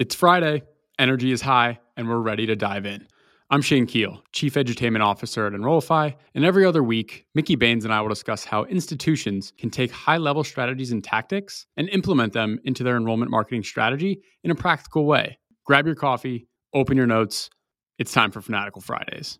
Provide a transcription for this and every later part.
It's Friday, energy is high, and we're ready to dive in. I'm Shane Keel, Chief Edutainment Officer at Enrollify, and every other week, Mickey Baines and I will discuss how institutions can take high level strategies and tactics and implement them into their enrollment marketing strategy in a practical way. Grab your coffee, open your notes. It's time for Fanatical Fridays.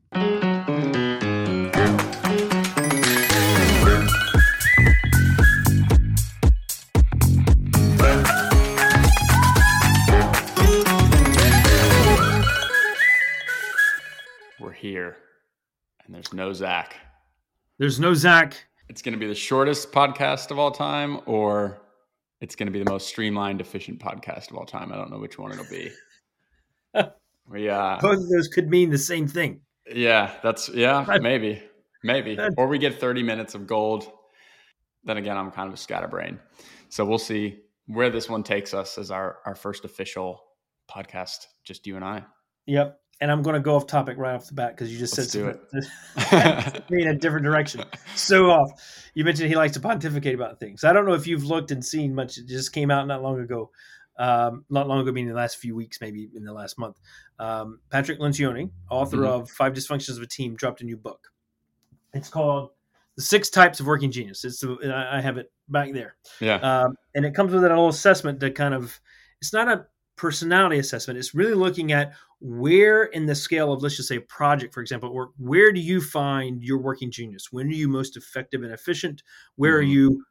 Here, and there's no Zach. There's no Zach. It's going to be the shortest podcast of all time, or it's going to be the most streamlined, efficient podcast of all time. I don't know which one it'll be. we, uh, Both of those could mean the same thing. yeah, that's yeah, maybe, maybe, or we get 30 minutes of gold. Then again, I'm kind of a scatterbrain, so we'll see where this one takes us as our our first official podcast, just you and I. Yep. And I'm going to go off topic right off the bat because you just Let's said something me in a different direction. So off. You mentioned he likes to pontificate about things. I don't know if you've looked and seen much. It just came out not long ago. Um, not long ago, meaning the last few weeks, maybe in the last month. Um, Patrick Lencioni, author Mhm. of Five Dysfunctions of a Team, dropped a new book. It's called The Six Types of Working Genius. It's I have it back there. Yeah, um, and it comes with a little assessment to kind of it's not a personality assessment it's really looking at where in the scale of let's just say a project for example or where do you find your working genius? When are you most effective and efficient? Where are Mhm. you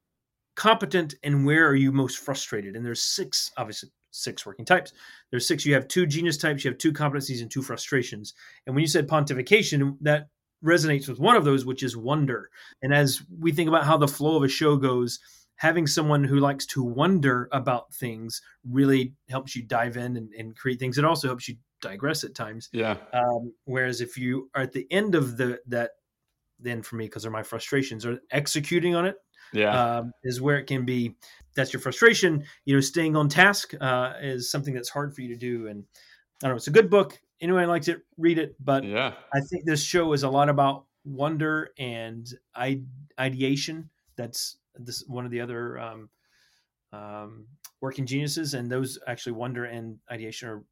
competent and where are you most frustrated? And there's six obviously six working types. There's six. You have two genius types you have two competencies and two frustrations. And when you said pontification that resonates with one of those which is wonder. And as we think about how the flow of a show goes having someone who likes to wonder about things really helps you dive in and, and create things. It also helps you digress at times. Yeah, um, whereas if you are at the end of the that then for me because they're my frustrations are executing on it yeah. um, is where it can be that's your frustration you know staying on task uh, is something that's hard for you to do. And i don't know it's a good book. Anyone likes it read it. But yeah. i think this show is a lot about wonder and ideation. That's this one of the other um, um, working geniuses. And those actually wonder and ideation are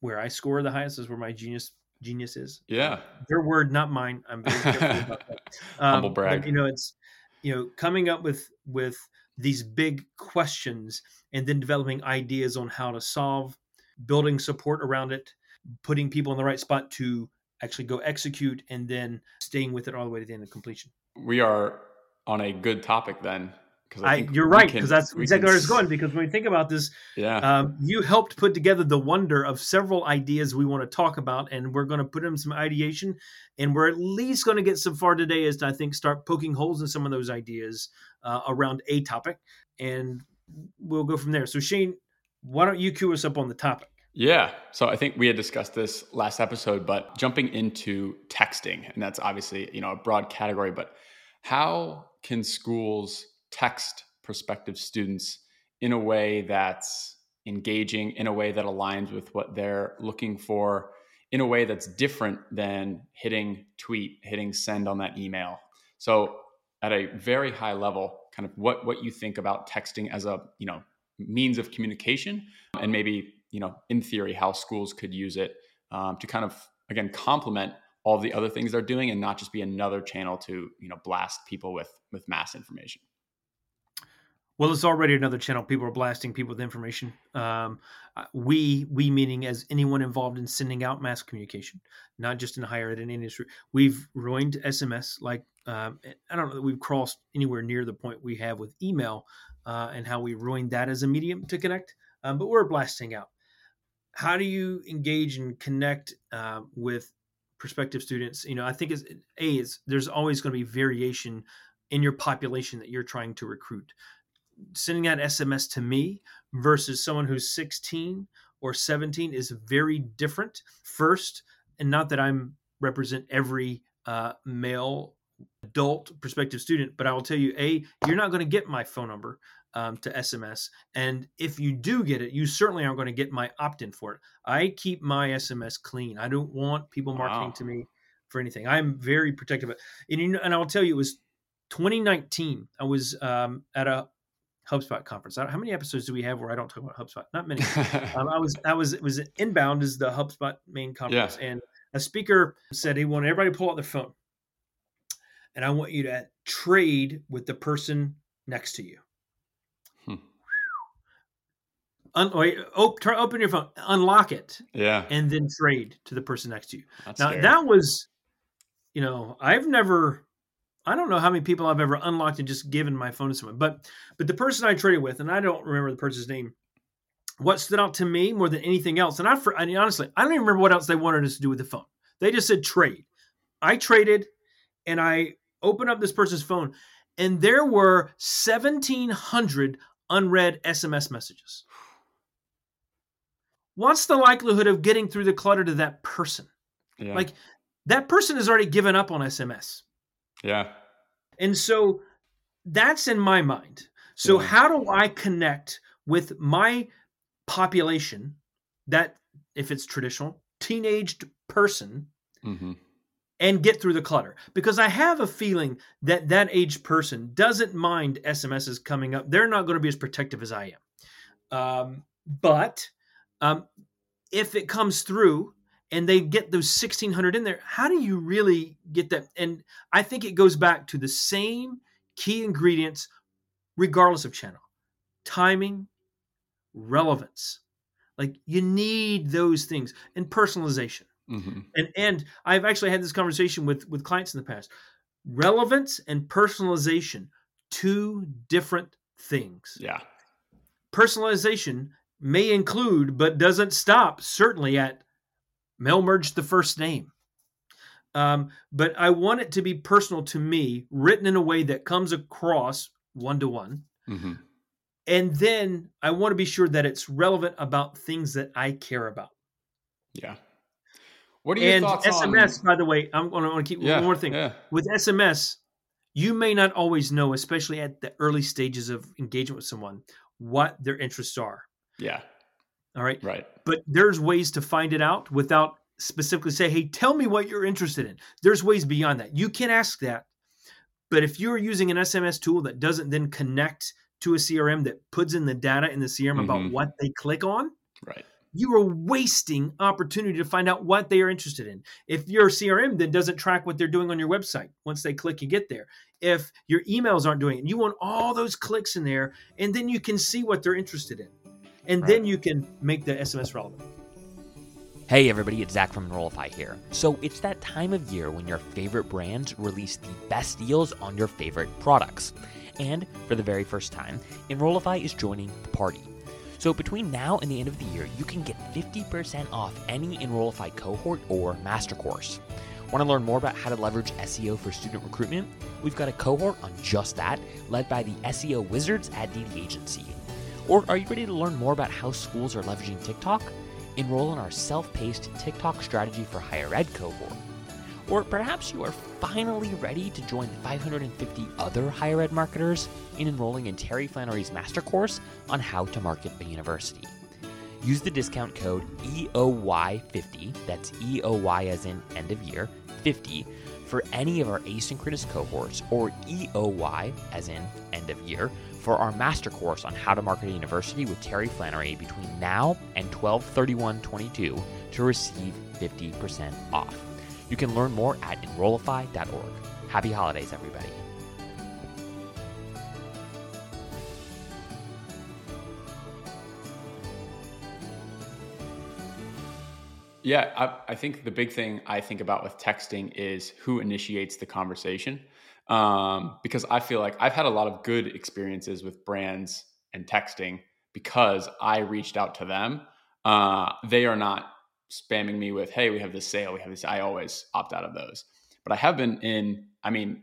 where i score the highest is where my genius genius is Yeah. their word not mine i'm very careful about that Humble um, brag. But, you know, it's you know coming up with with these big questions and then developing ideas on how to solve, building support around it, putting people in the right spot to actually go execute, and then staying with it all the way to the end of completion. we are on a good topic then. Because I, you're right because that's exactly where it's going. Because when we think about this, Yeah, um, you helped put together the wonder of several ideas we want to talk about, and we're going to put in some ideation, and we're at least going to get so far today as to I think start poking holes in some of those ideas uh, around a topic, and we'll go from there. So Shane, why don't you cue us up on the topic? yeah. So I think we had discussed this last episode, but jumping into texting, and that's obviously you know a broad category. But how can schools text prospective students in a way that's engaging, in a way that aligns with what they're looking for, in a way that's different than hitting tweet, hitting send on that email? So at a very high level, kind of what what you think about texting as a you know means of communication, and maybe you know in theory how schools could use it um, to kind of again complement all the other things they're doing, and not just be another channel to you know blast people with with mass information. Well, it's already another channel. People are blasting people with information. Um, uh, we, we meaning as anyone involved in sending out mass communication, not just in higher ed and industry. We've ruined SMS. Like um, I don't know that we've crossed anywhere near the point we have with email uh, and how we ruined that as a medium to connect. Um, but we're blasting out. How do you engage and connect uh, with prospective students? You know, I think it's a is there's always going to be variation in your population that you're trying to recruit sending out SMS to me versus someone who's 16 or 17 is very different. First, and not that I'm represent every uh, male adult prospective student, but I will tell you, a you're not going to get my phone number um, to SMS, and if you do get it, you certainly aren't going to get my opt-in for it. I keep my SMS clean. I don't want people marketing Wow. to me for anything. I'm very protective. of And, you know, and I'll tell you, it was 2019. I was um, at a HubSpot conference. How many episodes do we have where I don't talk about HubSpot? Not many. um, I was I was it was inbound is the HubSpot main conference, yeah. and a speaker said he wanted everybody to pull out their phone, and I want you to trade with the person next to you. Hmm. Un- wait, op- turn, open your phone, unlock it, yeah, and then trade to the person next to you. That's now scary. that was, you know, I've never I don't know how many people I've ever unlocked and just given my phone to someone, but but the person I traded with, and I don't remember the person's name. What stood out to me more than anything else, and I, I mean, honestly, I don't even remember what else they wanted us to do with the phone. They just said trade. I traded, and I opened up this person's phone, and there were seventeen hundred unread SMS messages. What's the likelihood of getting through the clutter to that person? Yeah. Like that person has already given up on SMS. Yeah. And so that's in my mind. So Yeah. how do I connect with my population that if it's traditional teenaged person hmm and get through the clutter? Because I have a feeling that that aged person doesn't mind SMSs coming up. They're not going to be as protective as I am. Um, but um, if it comes through and they get those 1600 in there how do you really get that? And i think it goes back to the same key ingredients regardless of channel timing relevance. Like you need those things and personalization. Hmm and and i've actually had this conversation with with clients in the past. Relevance and personalization two different things. Yeah. personalization may include but doesn't stop certainly at mail merged the first name um, but i want it to be personal to me written in a way that comes across one to one and then i want to be sure that it's relevant about things that i care about Yeah. What are your and thoughts sms on? by the way i'm going to keep Yeah. one more thing Yeah. with sms you may not always know especially at the early stages of engagement with someone what their interests are Yeah. All right Right. but there's ways to find it out without specifically say hey tell me what you're interested in there's ways beyond that you can ask that but if you're using an sms tool that doesn't then connect to a crm that puts in the data in the crm about Mhm. what they click on Right. you are wasting opportunity to find out what they are interested in if your crm then doesn't track what they're doing on your website once they click and get there if your emails aren't doing it you want all those clicks in there and then you can see what they're interested in and Right. then you can make the sms relevant Hey everybody, it's Zach from Enrollify here. So it's that time of year when your favorite brands release the best deals on your favorite products. And for the very first time, Enrollify is joining the party. So between now and the end of the year, you can get 50% off any Enrollify cohort or master course. Want to learn more about how to leverage SEO for student recruitment? We've got a cohort on just that, led by the SEO wizards at DD Agency. Or are you ready to learn more about how schools are leveraging TikTok? Enroll in our self paced TikTok strategy for higher ed cohort. Or perhaps you are finally ready to join the 550 other higher ed marketers in enrolling in Terry Flannery's master course on how to market a university. Use the discount code E EOY50, that's EOY as in end of year, 50, for any of our asynchronous cohorts, or EOY as in end of year, for our master course on how to market a university with Terry Flannery between now and 12/31/22 to receive 50% off. You can learn more at enrollify.org. Happy holidays, everybody. Yeah, I, I think the big thing I think about with texting is who initiates the conversation. Um, because I feel like I've had a lot of good experiences with brands and texting because I reached out to them. Uh, they are not spamming me with, "Hey, we have this sale, we have this." I always opt out of those. But I have been in, I mean,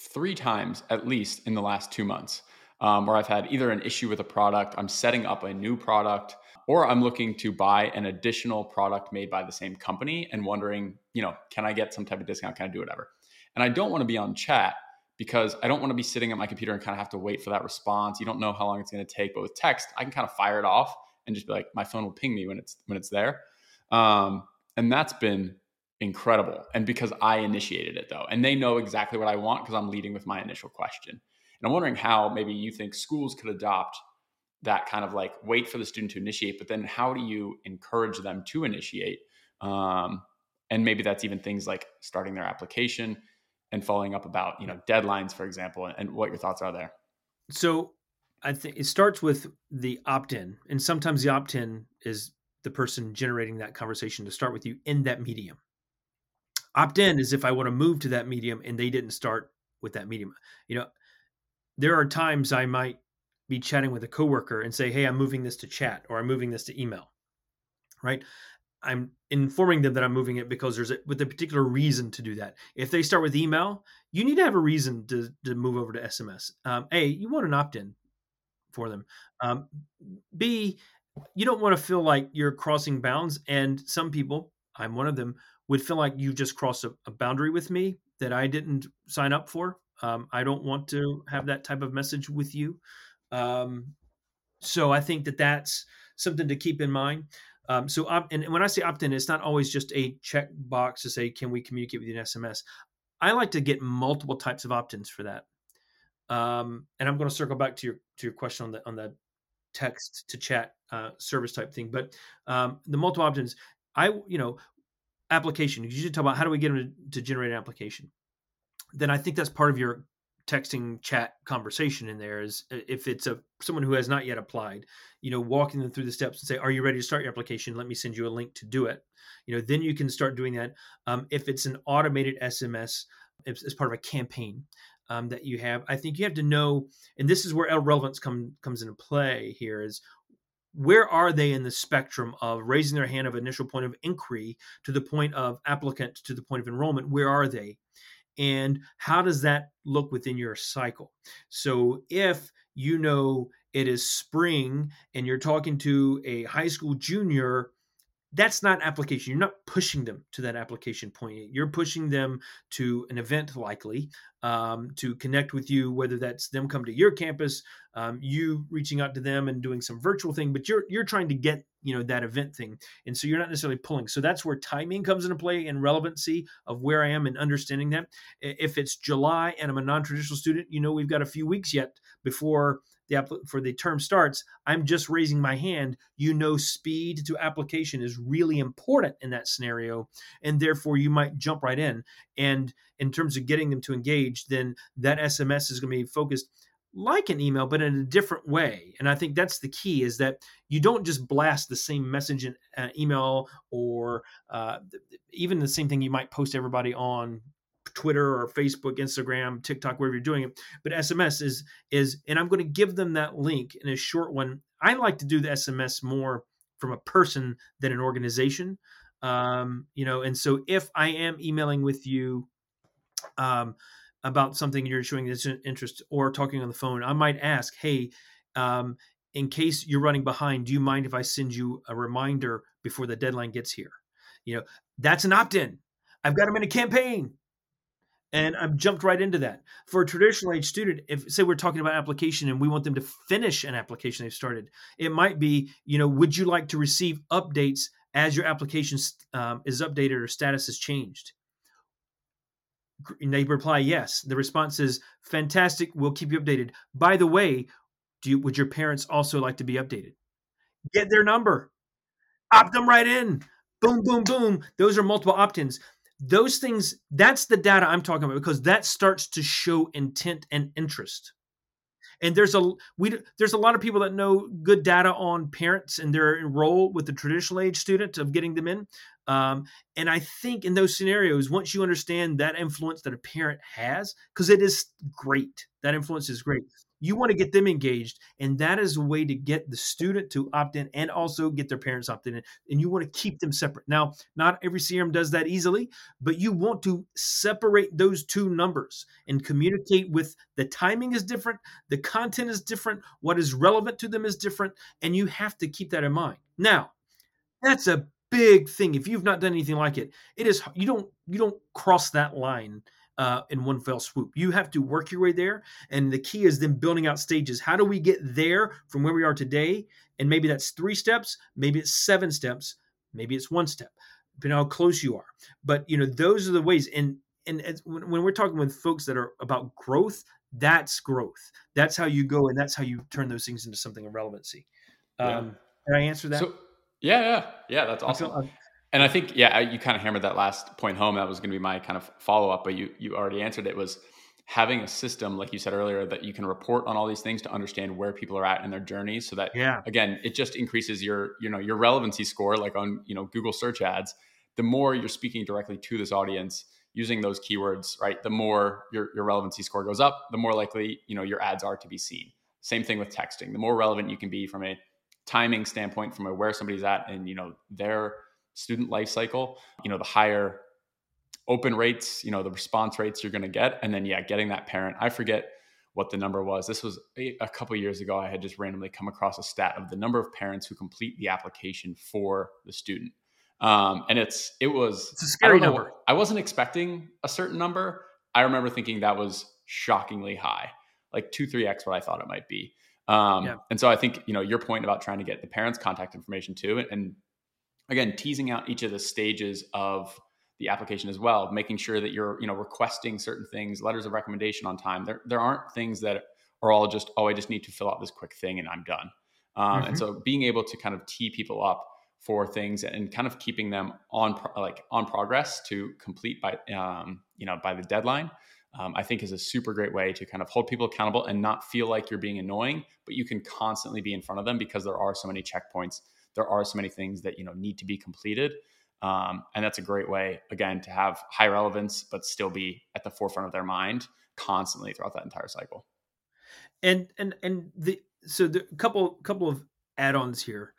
three times at least in the last two months um, where I've had either an issue with a product, I'm setting up a new product, or I'm looking to buy an additional product made by the same company and wondering, you know, can I get some type of discount? Can I do whatever? And I don't want to be on chat because I don't want to be sitting at my computer and kind of have to wait for that response. You don't know how long it's going to take, but with text, I can kind of fire it off and just be like, my phone will ping me when it's when it's there. Um, and that's been incredible. And because I initiated it though, and they know exactly what I want because I'm leading with my initial question. And I'm wondering how maybe you think schools could adopt that kind of like wait for the student to initiate, but then how do you encourage them to initiate? Um, and maybe that's even things like starting their application and following up about you know deadlines, for example, and what your thoughts are there. So I think it starts with the opt-in, and sometimes the opt-in is the person generating that conversation to start with you in that medium. Opt-in is if I want to move to that medium and they didn't start with that medium. You know, there are times I might be chatting with a coworker and say, "Hey, I'm moving this to chat or I'm moving this to email." Right? I'm informing them that I'm moving it because there's a with a particular reason to do that. If they start with email, you need to have a reason to to move over to SMS. Um, a, you want an opt-in for them. Um, B, you don't want to feel like you're crossing bounds. And some people, I'm one of them, would feel like you just crossed a, a boundary with me that I didn't sign up for. Um, I don't want to have that type of message with you. Um, so I think that that's something to keep in mind. Um, so, opt, and when I say opt in, it's not always just a check box to say, can we communicate with you in SMS? I like to get multiple types of opt ins for that. Um, and I'm going to circle back to your to your question on the on the text to chat uh, service type thing. But um, the multiple opt-ins, I you know, application. You should talk about how do we get them to, to generate an application. Then I think that's part of your texting chat conversation in there is uh, if it's a someone who has not yet applied you know walking them through the steps and say are you ready to start your application? Let me send you a link to do it. You know then you can start doing that um, if it's an automated sms as part of a campaign um, that you have. I think you have to know and this is where relevance come, comes into play here is where are they in the spectrum of raising their hand of initial point of inquiry to the point of applicant to the point of enrollment? Where are they and how does that look within your cycle? So if you know it is spring and you're talking to a high school junior that's not application. You're not pushing them to that application point. You're pushing them to an event, likely um, to connect with you, whether that's them come to your campus, um, you reaching out to them and doing some virtual thing. But you're you're trying to get you know that event thing, and so you're not necessarily pulling. So that's where timing comes into play and relevancy of where I am and understanding that. If it's July and I'm a non-traditional student, you know we've got a few weeks yet before the for the term starts, I'm just raising my hand. You know, speed to application is really important in that scenario, and therefore you might jump right in. And in terms of getting them to engage, then that SMS is going to be focused like an email but in a different way and i think that's the key is that you don't just blast the same message in uh, email or uh, even the same thing you might post everybody on Twitter or Facebook, Instagram, TikTok, wherever you're doing it. But SMS is is, and I'm going to give them that link in a short one. I like to do the SMS more from a person than an organization. Um, you know, and so if I am emailing with you um, about something you're showing this interest or talking on the phone, I might ask, hey, um, in case you're running behind, do you mind if I send you a reminder before the deadline gets here? You know, that's an opt-in. I've got them in a campaign and I've jumped right into that. For a traditional age student, if say we're talking about application and we want them to finish an application they've started, it might be, you know, would you like to receive updates as your application um, is updated or status has changed? And they reply yes. The response is fantastic. We'll keep you updated. By the way, do you, would your parents also like to be updated? Get their number, opt them right in. Boom, boom, boom. Those are multiple opt-ins those things that's the data i'm talking about because that starts to show intent and interest. And there's a we there's a lot of people that know good data on parents and their role with the traditional age student of getting them in. Um, and i think in those scenarios once you understand that influence that a parent has because it is great. That influence is great you want to get them engaged, and that is a way to get the student to opt in and also get their parents opted in. And you want to keep them separate. Now, not every CRM does that easily, but you want to separate those two numbers and communicate with the timing is different, the content is different, what is relevant to them is different, and you have to keep that in mind. Now, that's a big thing. If you've not done anything like it, it is you don't you don't cross that line uh, in one fell swoop. You have to work your way there. And the key is then building out stages. How do we get there from where we are today? And maybe that's three steps, maybe it's seven steps, maybe it's one step, depending on how close you are. But you know, those are the ways. And and when we're talking with folks that are about growth, that's growth. That's how you go, and that's how you turn those things into something of relevancy. Um, yeah. Can I answer that? So, yeah, yeah, yeah. That's awesome. I feel, and I think, yeah, you kind of hammered that last point home. That was going to be my kind of follow up, but you you already answered it. Was having a system, like you said earlier, that you can report on all these things to understand where people are at in their journey, so that yeah, again, it just increases your you know your relevancy score, like on you know Google search ads. The more you're speaking directly to this audience using those keywords, right, the more your your relevancy score goes up, the more likely you know your ads are to be seen. Same thing with texting. The more relevant you can be from a timing standpoint, from a where somebody's at, and you know their student life cycle, you know, the higher open rates, you know, the response rates you're going to get. And then, yeah, getting that parent. I forget what the number was. This was a, a couple years ago. I had just randomly come across a stat of the number of parents who complete the application for the student. Um, and it's it was it's a scary I number. I wasn't expecting a certain number. I remember thinking that was shockingly high, like two, three x what I thought it might be. Um, yeah. And so I think you know your point about trying to get the parents' contact information too, and again teasing out each of the stages of the application as well making sure that you're you know requesting certain things letters of recommendation on time there, there aren't things that are all just oh i just need to fill out this quick thing and i'm done um, mm-hmm. and so being able to kind of tee people up for things and kind of keeping them on pro- like on progress to complete by um, you know by the deadline um, i think is a super great way to kind of hold people accountable and not feel like you're being annoying but you can constantly be in front of them because there are so many checkpoints there are so many things that you know need to be completed. Um, and that's a great way again to have high relevance but still be at the forefront of their mind constantly throughout that entire cycle. And and and the so the couple couple of add-ons here.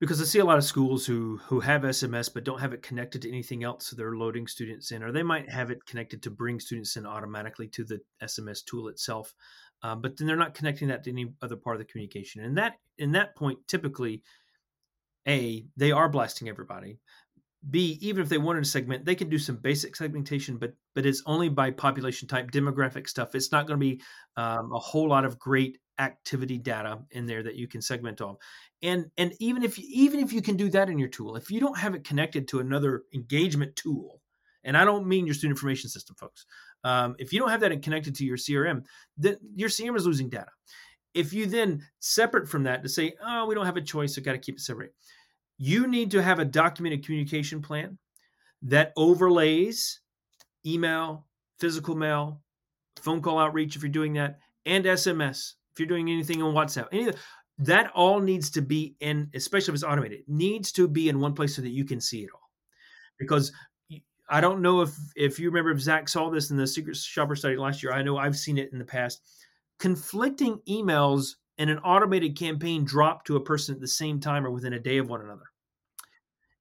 Because I see a lot of schools who who have SMS but don't have it connected to anything else, so they're loading students in, or they might have it connected to bring students in automatically to the SMS tool itself, um, but then they're not connecting that to any other part of the communication. And that in that point, typically, a, they are blasting everybody. B, even if they wanted to segment, they can do some basic segmentation, but but it's only by population type, demographic stuff. It's not going to be um, a whole lot of great activity data in there that you can segment off. And and even if even if you can do that in your tool, if you don't have it connected to another engagement tool, and I don't mean your student information system, folks. Um, if you don't have that connected to your CRM, then your CRM is losing data. If you then separate from that to say, oh, we don't have a choice, so got to keep it separate you need to have a documented communication plan that overlays email, physical mail, phone call outreach if you're doing that, and SMS if you're doing anything on WhatsApp. Any that all needs to be in, especially if it's automated, needs to be in one place so that you can see it all. Because I don't know if if you remember if Zach saw this in the secret shopper study last year. I know I've seen it in the past. Conflicting emails and an automated campaign drop to a person at the same time or within a day of one another.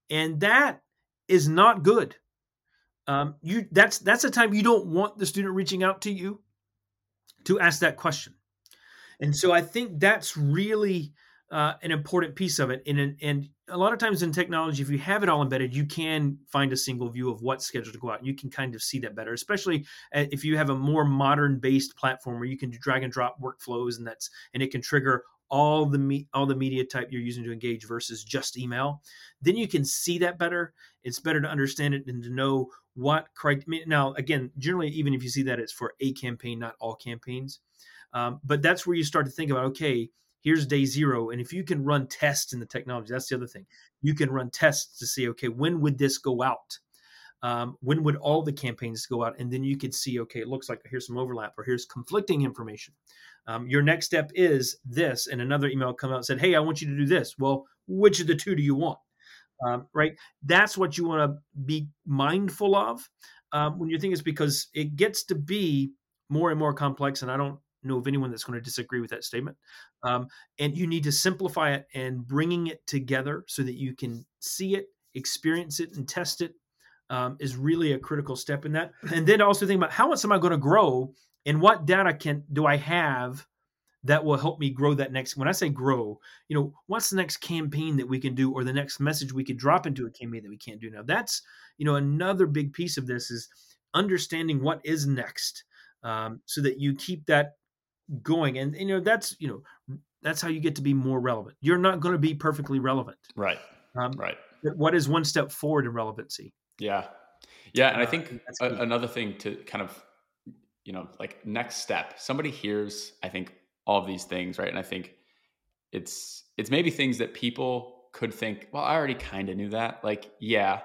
And that is not good. Um, you that's that's a time you don't want the student reaching out to you to ask that question. And so I think that's really uh, an important piece of it. And, and a lot of times in technology, if you have it all embedded, you can find a single view of what's scheduled to go out. You can kind of see that better, especially uh, if you have a more modern based platform where you can do drag and drop workflows and that's and it can trigger all the me- all the media type you're using to engage versus just email. Then you can see that better. It's better to understand it and to know what criteria. Now, again, generally, even if you see that it's for a campaign, not all campaigns. Um, but that's where you start to think about okay here's day zero and if you can run tests in the technology that's the other thing. You can run tests to see okay when would this go out? Um, when would all the campaigns go out? And then you could see okay it looks like here's some overlap or here's conflicting information. Um, your next step is this and another email come out and said hey i want you to do this. Well which of the two do you want? Um, right? That's what you want to be mindful of um, when you think it's because it gets to be more and more complex and i don't know of anyone that's going to disagree with that statement. Um, and you need to simplify it and bringing it together so that you can see it, experience it, and test it um, is really a critical step in that. And then also think about how much am I going to grow, and what data can do I have that will help me grow that next. When I say grow, you know, what's the next campaign that we can do, or the next message we could drop into a campaign that we can't do now? That's you know another big piece of this is understanding what is next. Um, so that you keep that going and, and you know that's you know that's how you get to be more relevant you're not going to be perfectly relevant right um, right what is one step forward in relevancy yeah yeah and uh, i think a, another thing to kind of you know, like next step. Somebody hears, I think, all of these things, right? And I think it's it's maybe things that people could think, well, I already kind of knew that. Like, yeah,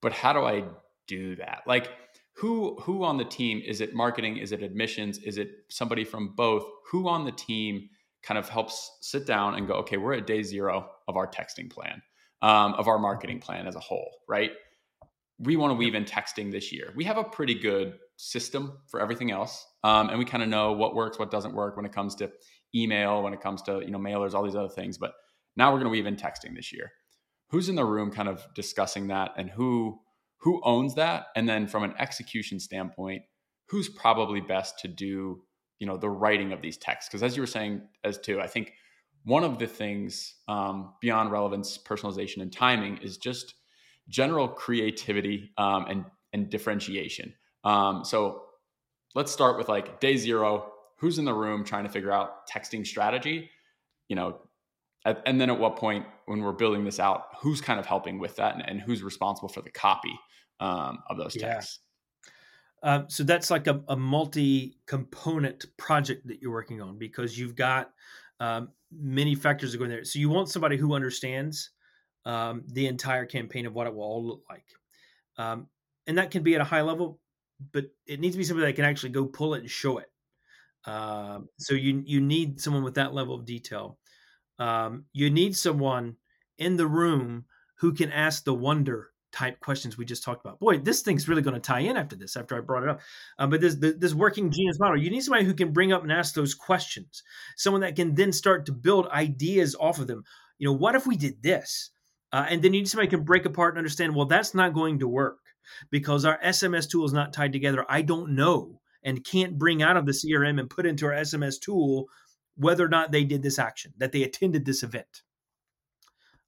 but how do I do that? Like, who who on the team? Is it marketing? Is it admissions? Is it somebody from both? Who on the team kind of helps sit down and go okay we're at day zero of our texting plan um, of our marketing plan as a whole right? We want to weave in texting this year. We have a pretty good system for everything else um, and we kind of know what works what doesn't work when it comes to email when it comes to you know mailers all these other things but now we're going to weave in texting this year. Who's in the room kind of discussing that and who who owns that? And then from an execution standpoint who's probably best to do you know the writing of these texts? Because as you were saying as too i think one of the things um, beyond relevance personalization and timing is just general creativity um, and and differentiation. Um, so let's start with like day zero who's in the room trying to figure out texting strategy? You know and then at what point when we're building this out who's kind of helping with that and, and who's responsible for the copy um, of those texts yeah. um, so that's like a, a, multi-component project that you're working on because you've got um, many factors that go in there. So you want somebody who understands um, the entire campaign of what it will all look like. Um, and that can be at a high level but it needs to be somebody that can actually go pull it and show it. Um, so you you need someone with that level of detail. Um, you need someone in the room who can ask the wonder type questions we just talked about. Boy, this thing's really going to tie in after this. After I brought it up, um, but this this working genius model, you need somebody who can bring up and ask those questions. Someone that can then start to build ideas off of them. You know, what if we did this? Uh, and then you need somebody who can break apart and understand. Well, that's not going to work because our SMS tool is not tied together. I don't know and can't bring out of the CRM and put into our SMS tool whether or not they did this action, that they attended this event.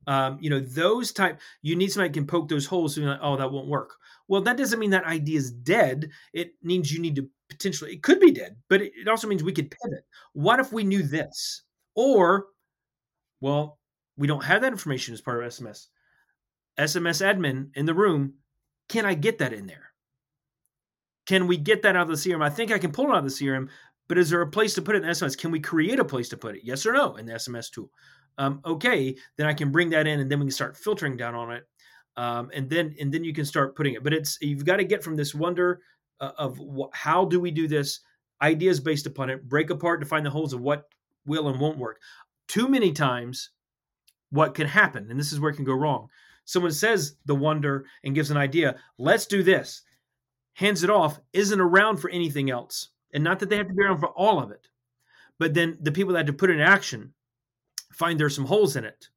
Um, you know, those type, you need somebody can poke those holes. So like, oh, that won't work. Well, that doesn't mean that idea is dead. It means you need to potentially, it could be dead, but it, it also means we could pivot. What if we knew this? Or, well, we don't have that information as part of SMS. SMS admin in the room, can I get that in there? Can we get that out of the CRM? I think I can pull it out of the CRM, but is there a place to put it in the SMS? Can we create a place to put it? Yes or no in the SMS tool? Um, okay, then I can bring that in, and then we can start filtering down on it, um, and then and then you can start putting it. But it's you've got to get from this wonder uh, of wh- how do we do this, ideas based upon it, break apart to find the holes of what will and won't work. Too many times, what can happen, and this is where it can go wrong. Someone says the wonder and gives an idea. Let's do this. Hands it off. Isn't around for anything else and not that they have to be around for all of it, but then the people that have to put in action find there's some holes in it,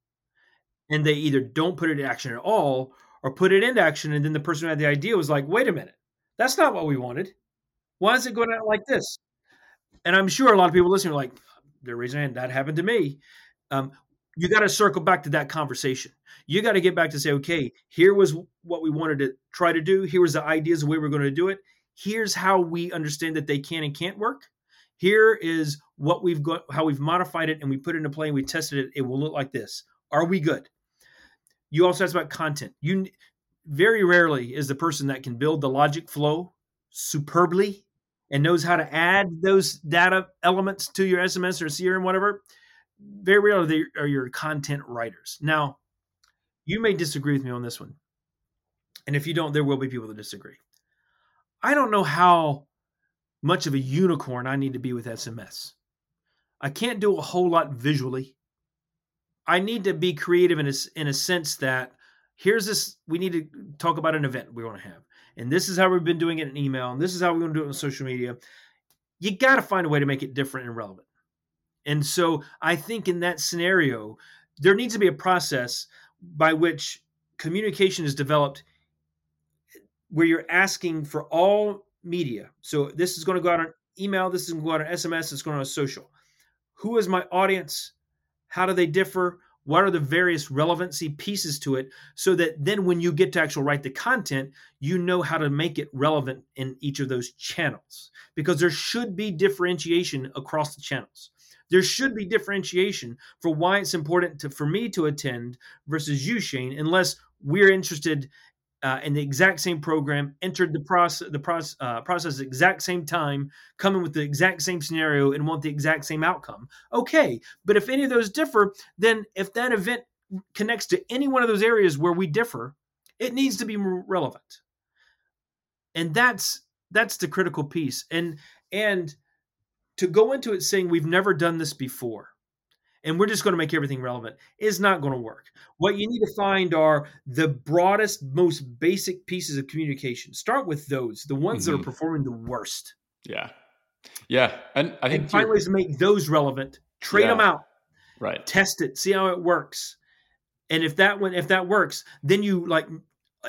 and they either don't put it in action at all or put it into action, and then the person who had the idea was like, "Wait a minute, that's not what we wanted. Why is it going out like this?" And I'm sure a lot of people listening are like, "They're raising. That happened to me." Um, you got to circle back to that conversation. You got to get back to say, okay, here was what we wanted to try to do. Here was the ideas, the way we're going to do it here's how we understand that they can and can't work. Here is what we've got, how we've modified it, and we put it into play and we tested it. It will look like this. Are we good? You also asked about content. You very rarely is the person that can build the logic flow superbly and knows how to add those data elements to your SMS or CRM, whatever. Very rarely are your content writers. Now, you may disagree with me on this one. And if you don't, there will be people that disagree. I don't know how much of a unicorn I need to be with SMS. I can't do a whole lot visually. I need to be creative in a, in a sense that here's this we need to talk about an event we want to have. And this is how we've been doing it in email, and this is how we want to do it on social media. You got to find a way to make it different and relevant. And so I think in that scenario, there needs to be a process by which communication is developed eh, where you're asking for all media. So this is going to go out on email, this is going to go out on SMS, it's going on social. Who is my audience? How do they differ? What are the various relevancy pieces to it so that then when you get to actually write the content, you know how to make it relevant in each of those channels? Because there should be differentiation across the channels. There should be differentiation for why it's important to, for me to attend versus you, Shane, unless we're interested uh, in the exact same program, entered the process, the process, uh, process exact same time, coming with the exact same scenario, and want the exact same outcome. Okay, but if any of those differ, then if that event connects to any one of those areas where we differ, it needs to be relevant, and that's that's the critical piece. And and to go into it saying we've never done this before and we're just going to make everything relevant is not going to work. What you need to find are the broadest, most basic pieces of communication. Start with those, the ones mm-hmm. that are mm-hmm. performing the worst. Yeah. Yeah. And I think and find ways to make those relevant, trade yeah. them out. Right. Test it, see how it works. And if that one if that works, then you like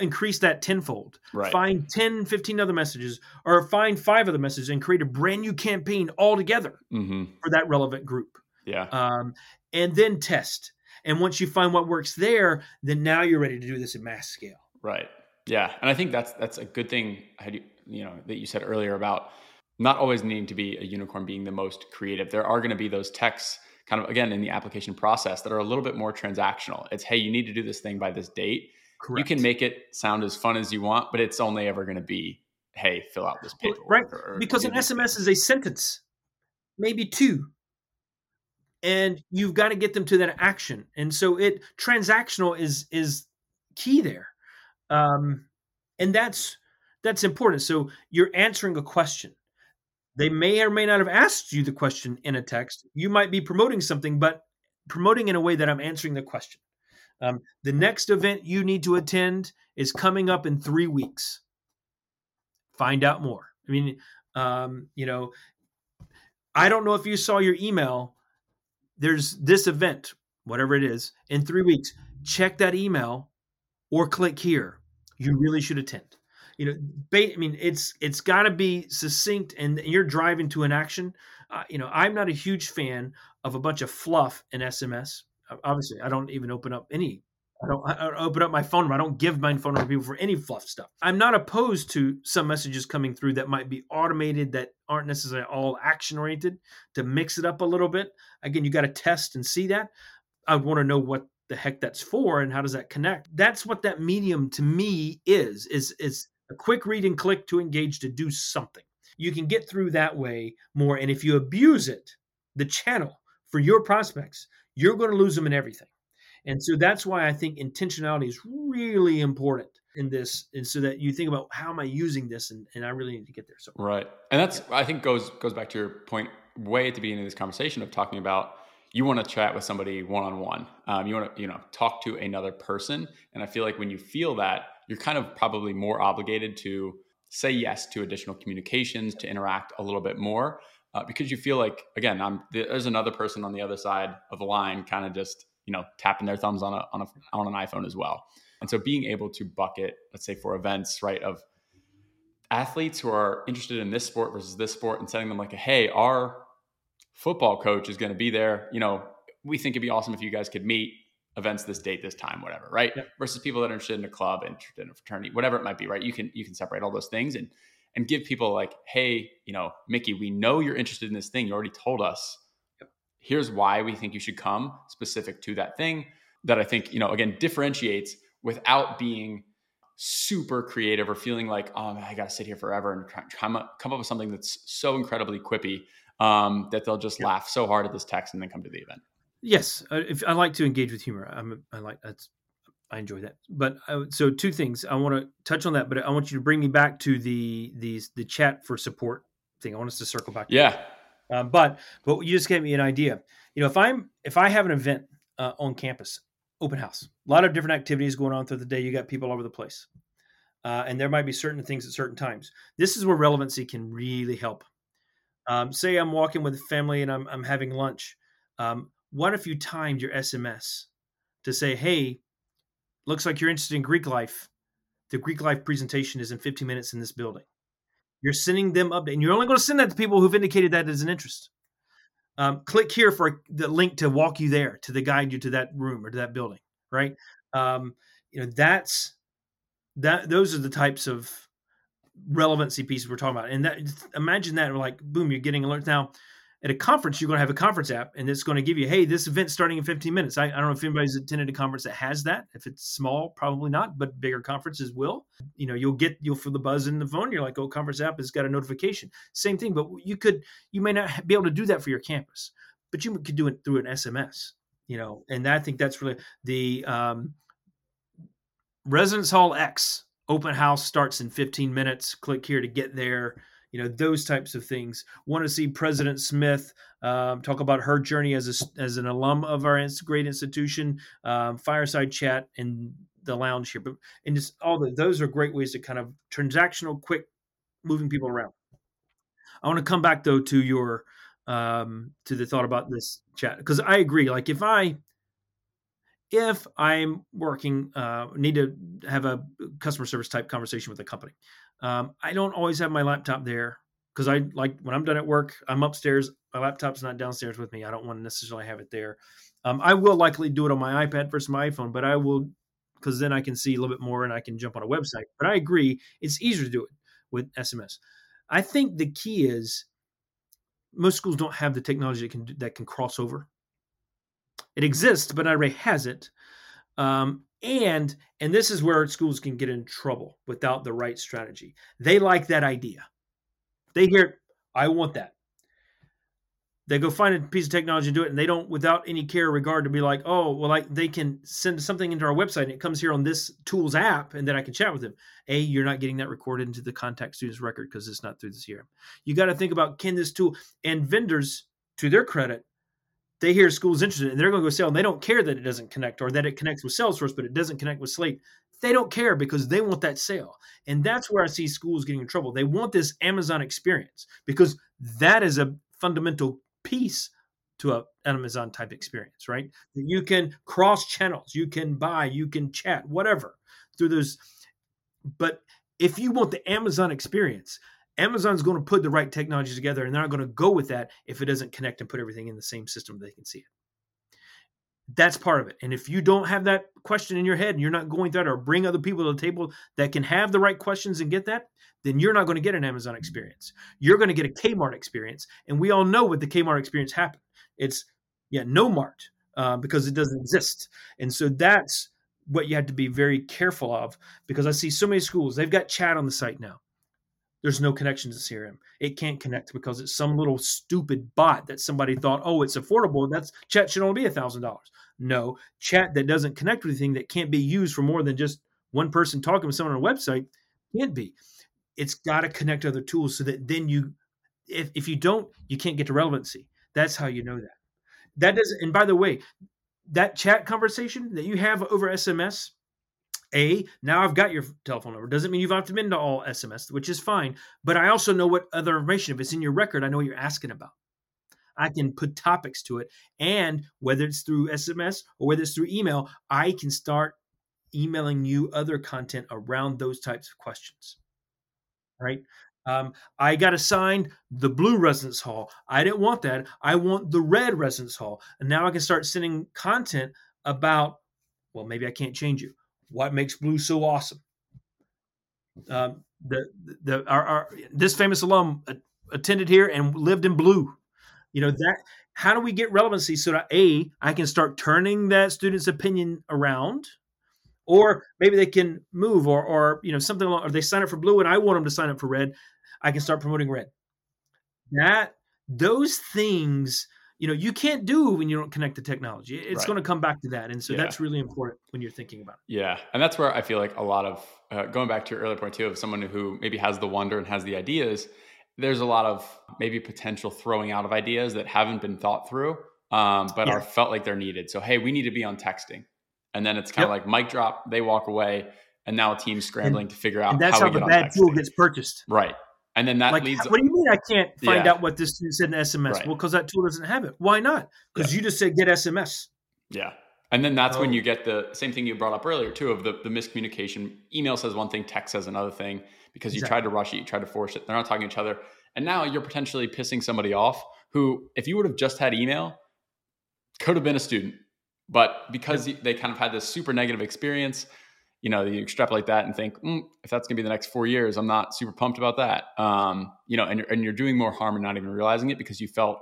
increase that tenfold. Right. Find 10, 15 other messages or find five other messages and create a brand new campaign altogether mm-hmm. for that relevant group. Yeah. Um, and then test. And once you find what works there, then now you're ready to do this at mass scale. Right. Yeah. And I think that's that's a good thing. You, you know that you said earlier about not always needing to be a unicorn being the most creative. There are going to be those texts kind of again in the application process that are a little bit more transactional. It's hey, you need to do this thing by this date. Correct. You can make it sound as fun as you want, but it's only ever going to be hey, fill out this paper. Right. Or, or because an SMS is a sentence, maybe two and you've got to get them to that action and so it transactional is is key there um and that's that's important. So you're answering a question. They may or may not have asked you the question in a text. You might be promoting something but promoting in a way that i'm answering the question. Um, the next event you need to attend is coming up in three weeks. Find out more. I mean um, you know i don't know if you saw your email there's this event, whatever it is, in three weeks. Check that email or click here. You really should attend. You know, I mean, it's it's got to be succinct, and you're driving to an action. Uh, you know, I'm not a huge fan of a bunch of fluff in SMS. Obviously, I don't even open up any I don't, I open up my phone number. I don't give my phone number to people for any fluff stuff. I'm not opposed to some messages coming through that might be automated that aren't necessarily all action oriented to mix it up a little bit. Again, you got to test and see that. I want to know what the heck that's for and how does that connect. That's what that medium to me is. Is is a quick read and click to engage to do something. You can get through that way more. And if you abuse it, the channel for your prospects, you're going to lose them in everything. And so that's why I think intentionality is really important in this. And so that you think about how am I using this and, and I really need to get there. So Right. And that's I think goes goes back to your point way at the beginning of this conversation of talking about you want to chat with somebody one on one. You want to, you know, talk to another person. And I feel like when you feel that, you're kind of probably more obligated to say yes to additional communications, to interact a little bit more, uh, because you feel like again, I'm there's another person on the other side of the line, kind of just you know tapping their thumbs on a on a on an iPhone as well. And so being able to bucket, let's say for events, right, of athletes who are interested in this sport versus this sport and setting them like, hey, our football coach is going to be there. You know, we think it'd be awesome if you guys could meet events this date, this time, whatever, right? Yep. Versus people that are interested in a club, interested in a fraternity, whatever it might be, right? You can you can separate all those things and and give people like, hey, you know, Mickey, we know you're interested in this thing. You already told us here's why we think you should come specific to that thing that I think, you know, again, differentiates without being super creative or feeling like, oh, man, I got to sit here forever and try, come, up, come up with something that's so incredibly quippy um, that they'll just yeah. laugh so hard at this text and then come to the event. Yes, if I like to engage with humor. I'm, I like that's I enjoy that. But uh, so two things I want to touch on that, but I want you to bring me back to the the the chat for support thing. I want us to circle back. Yeah, um, but but you just gave me an idea. You know, if I'm if I have an event uh, on campus, open house, a lot of different activities going on through the day. You got people all over the place, uh, and there might be certain things at certain times. This is where relevancy can really help. Um, say I'm walking with family and I'm I'm having lunch. Um, what if you timed your SMS to say, "Hey, looks like you're interested in Greek life. The Greek life presentation is in 15 minutes in this building." You're sending them up, and you're only going to send that to people who've indicated that as an interest. Um, click here for the link to walk you there, to the guide you to that room or to that building. Right? Um, you know, that's that. Those are the types of relevancy pieces we're talking about. And that imagine that like boom, you're getting alerts now. At a conference, you're going to have a conference app and it's going to give you, hey, this event's starting in 15 minutes. I, I, don't know if anybody's attended a conference that has that. If it's small, probably not, but bigger conferences will. You know, you'll get, you'll feel the buzz in the phone. You're like, oh, conference app has got a notification. Same thing, but you could, you may not be able to do that for your campus, but you could do it through an SMS, you know, and I think that's really the um, Residence Hall X open house starts in 15 minutes. Click here to get there you know those types of things. Want to see president smith um, talk about her journey as a, as an alum of our great institution um, fireside chat in the lounge here. But and just all the, those are great ways to kind of transactional quick moving people around. I want to come back though to your um, to the thought about this chat because i agree like if i if I'm working, uh, need to have a customer service type conversation with the company. Um, I don't always have my laptop there because I like when I'm done at work, I'm upstairs. My laptop's not downstairs with me. I don't want to necessarily have it there. Um, I will likely do it on my iPad versus my iPhone, but I will because then I can see a little bit more and I can jump on a website. But I agree, it's easier to do it with SMS. I think the key is most schools don't have the technology that can that can cross over. It exists, but not everybody has it. Um, and and this is where schools can get in trouble without the right strategy. They like that idea. They hear, I want that. They go find a piece of technology and do it, and they don't, without any care or regard, to be like, oh, well, like they can send something into our website and it comes here on this tools app, and then I can chat with them. A, you're not getting that recorded into the contact student's record because it's not through the CRM. You got to think about can this tool and vendors, to their credit, they hear school's interested and they're going to go sell and they don't care that it doesn't connect or that it connects with Salesforce, but it doesn't connect with Slate. They don't care because they want that sale. And that's where I see schools getting in trouble. They want this Amazon experience because that is a fundamental piece to a Amazon type experience, right? That you can cross channels, you can buy, you can chat, whatever through those. But if you want the Amazon experience, Amazon's going to put the right technology together and they're not going to go with that if it doesn't connect and put everything in the same system they can see it. That's part of it. And if you don't have that question in your head and you're not going through that or bring other people to the table that can have the right questions and get that, then you're not going to get an Amazon experience. You're going to get a Kmart experience. And we all know what the Kmart experience happened. It's, yeah, no Mart uh, because it doesn't exist. And so that's what you have to be very careful of because I see so many schools, they've got chat on the site now there's no connection to CRM. It can't connect because it's some little stupid bot that somebody thought, oh, it's affordable. That's chat should only be a thousand dollars. No, chat that doesn't connect with anything that can't be used for more than just one person talking with someone on a website can't be. It's got to connect other tools so that then you, if, if you don't, you can't get to relevancy. That's how you know that. That doesn't, and by the way, that chat conversation that you have over SMS, a, now I've got your telephone number. Doesn't mean you've opted into all SMS, which is fine. But I also know what other information, if it's in your record, I know what you're asking about. I can put topics to it. And whether it's through SMS or whether it's through email, I can start emailing you other content around those types of questions. Right? Um, I got assigned the blue residence hall. I didn't want that. I want the red residence hall. And now I can start sending content about, well, maybe I can't change you what makes blue so awesome? Um, the the our, our, this famous alum attended here and lived in blue. You know that. How do we get relevancy so that a I can start turning that student's opinion around, or maybe they can move, or or you know something along, or they sign up for blue and I want them to sign up for red. I can start promoting red. That those things you know you can't do when you don't connect the technology it's right. going to come back to that and so yeah. that's really important when you're thinking about it yeah and that's where i feel like a lot of uh, going back to your earlier point too of someone who maybe has the wonder and has the ideas there's a lot of maybe potential throwing out of ideas that haven't been thought through um, but yeah. are felt like they're needed so hey we need to be on texting and then it's kind of yep. like mic drop they walk away and now a team's scrambling and, to figure out and that's how, how the bad tool gets purchased right and then that like, leads. What do you mean I can't find yeah. out what this student said in SMS? Right. Well, because that tool doesn't have it. Why not? Because yeah. you just said get SMS. Yeah. And then that's oh. when you get the same thing you brought up earlier too of the, the miscommunication. Email says one thing, text says another thing because you exactly. tried to rush it, you tried to force it. They're not talking to each other. And now you're potentially pissing somebody off who, if you would have just had email, could have been a student. But because yep. they kind of had this super negative experience, you know, you extrapolate that and think, mm, if that's going to be the next four years, I'm not super pumped about that. Um, you know, and, you're, and you're doing more harm and not even realizing it because you felt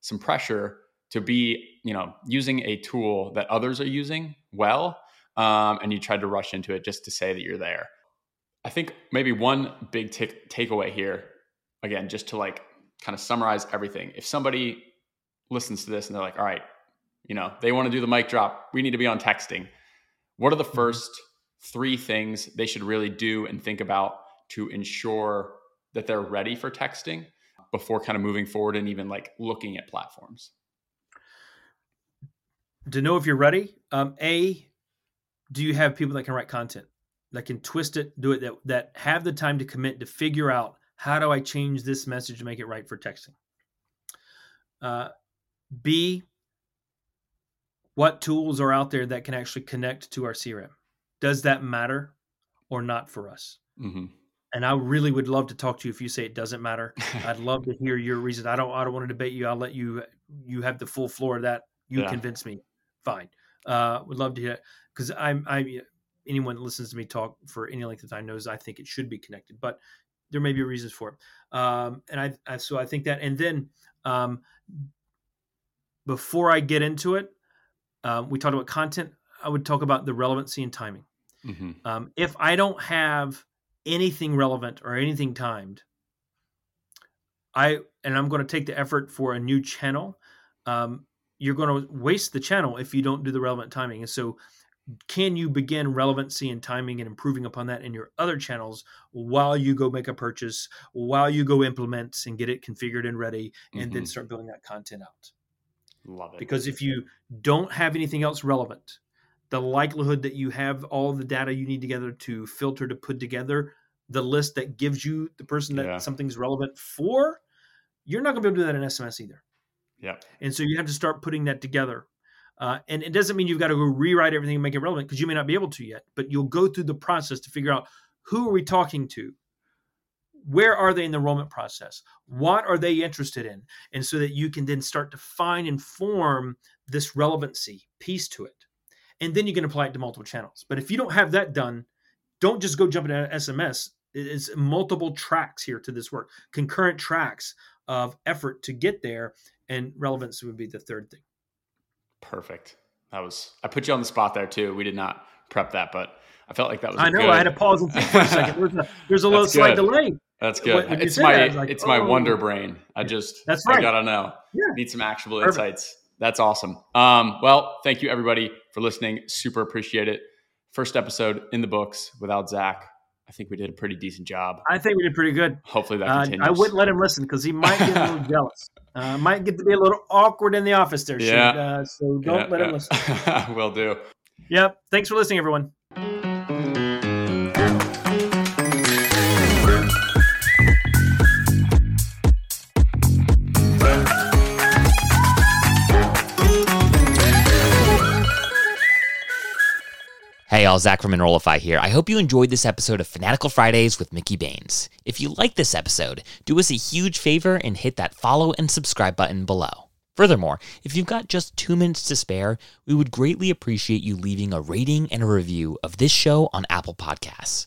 some pressure to be, you know, using a tool that others are using well, um, and you tried to rush into it just to say that you're there. I think maybe one big t- takeaway here, again, just to like kind of summarize everything. If somebody listens to this and they're like, all right, you know, they want to do the mic drop, we need to be on texting. What are the mm-hmm. first three things they should really do and think about to ensure that they're ready for texting before kind of moving forward and even like looking at platforms? To know if you're ready, um, A, do you have people that can write content, that can twist it, do it, that, that have the time to commit to figure out how do I change this message to make it right for texting? Uh, B, what tools are out there that can actually connect to our CRM? Does that matter or not for us? Mm-hmm. And I really would love to talk to you if you say it doesn't matter. I'd love to hear your reason. I don't. I don't want to debate you. I'll let you. You have the full floor of that. You yeah. convince me. Fine. Uh, would love to hear because I'm. I anyone that listens to me talk for any length of time knows I think it should be connected, but there may be reasons for it. Um, and I, I, so I think that. And then um, before I get into it, um, we talked about content. I would talk about the relevancy and timing. Mm-hmm. Um, if I don't have anything relevant or anything timed, I and I'm going to take the effort for a new channel. Um, you're going to waste the channel if you don't do the relevant timing. And so, can you begin relevancy and timing and improving upon that in your other channels while you go make a purchase, while you go implement and get it configured and ready, and mm-hmm. then start building that content out? Love it. Because if you don't have anything else relevant, the likelihood that you have all the data you need together to filter to put together the list that gives you the person that yeah. something's relevant for, you're not going to be able to do that in SMS either. Yeah. And so you have to start putting that together. Uh, and it doesn't mean you've got to go rewrite everything and make it relevant because you may not be able to yet, but you'll go through the process to figure out who are we talking to? where are they in the enrollment process what are they interested in and so that you can then start to find and form this relevancy piece to it and then you can apply it to multiple channels but if you don't have that done don't just go jump into sms it's multiple tracks here to this work concurrent tracks of effort to get there and relevance would be the third thing perfect that was i put you on the spot there too we did not prep that but I felt like that was. I know. Good... I had to pause and think for a second. There's a, there's a little slight delay. That's good. When, it's my that, like, it's oh. my wonder brain. I just that's right. I gotta know. Yeah. Need some actionable Perfect. insights. That's awesome. Um, well, thank you everybody for listening. Super appreciate it. First episode in the books without Zach. I think we did a pretty decent job. I think we did pretty good. Hopefully that uh, continues. I wouldn't let him listen because he might get a little jealous. Uh, might get to be a little awkward in the office there. Yeah. Uh, so don't yeah, let yeah. him listen. Will do. Yep. Thanks for listening, everyone. Hey all, Zach from Enrollify here. I hope you enjoyed this episode of Fanatical Fridays with Mickey Baines. If you like this episode, do us a huge favor and hit that follow and subscribe button below. Furthermore, if you've got just two minutes to spare, we would greatly appreciate you leaving a rating and a review of this show on Apple Podcasts.